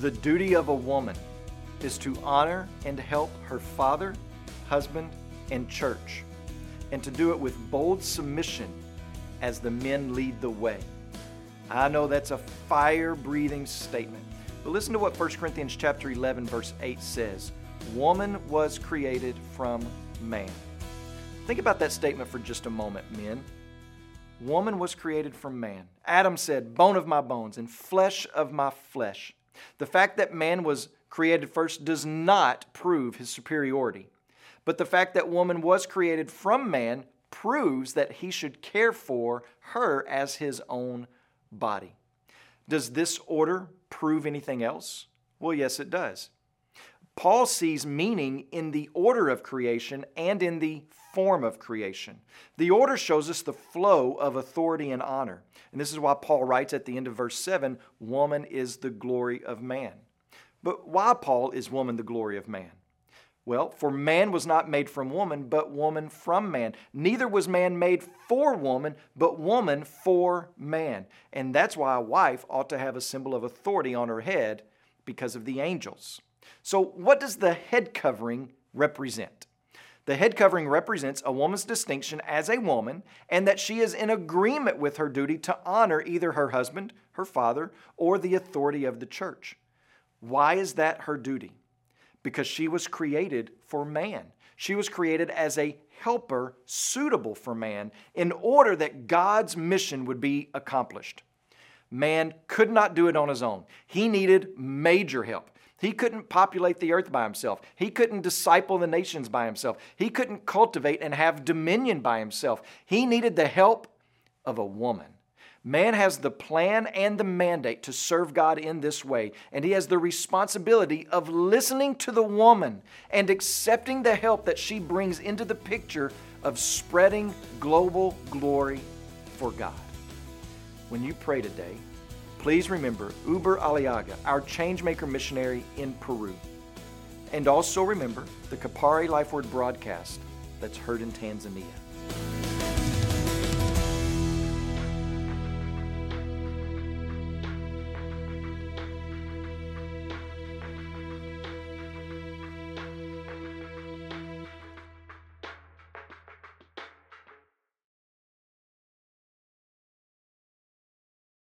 The duty of a woman is to honor and help her father, husband, and church, and to do it with bold submission as the men lead the way. I know that's a fire breathing statement. But listen to what 1 Corinthians chapter 11 verse 8 says. Woman was created from man. Think about that statement for just a moment, men. Woman was created from man. Adam said, Bone of my bones and flesh of my flesh. The fact that man was created first does not prove his superiority. But the fact that woman was created from man proves that he should care for her as his own body. Does this order prove anything else? Well, yes, it does. Paul sees meaning in the order of creation and in the form of creation. The order shows us the flow of authority and honor. And this is why Paul writes at the end of verse 7 Woman is the glory of man. But why, Paul, is woman the glory of man? Well, for man was not made from woman, but woman from man. Neither was man made for woman, but woman for man. And that's why a wife ought to have a symbol of authority on her head because of the angels. So, what does the head covering represent? The head covering represents a woman's distinction as a woman and that she is in agreement with her duty to honor either her husband, her father, or the authority of the church. Why is that her duty? Because she was created for man. She was created as a helper suitable for man in order that God's mission would be accomplished. Man could not do it on his own, he needed major help. He couldn't populate the earth by himself. He couldn't disciple the nations by himself. He couldn't cultivate and have dominion by himself. He needed the help of a woman. Man has the plan and the mandate to serve God in this way, and he has the responsibility of listening to the woman and accepting the help that she brings into the picture of spreading global glory for God. When you pray today, please remember Uber Aliaga, our changemaker missionary in Peru. And also remember the Kapari Life Word broadcast that's heard in Tanzania.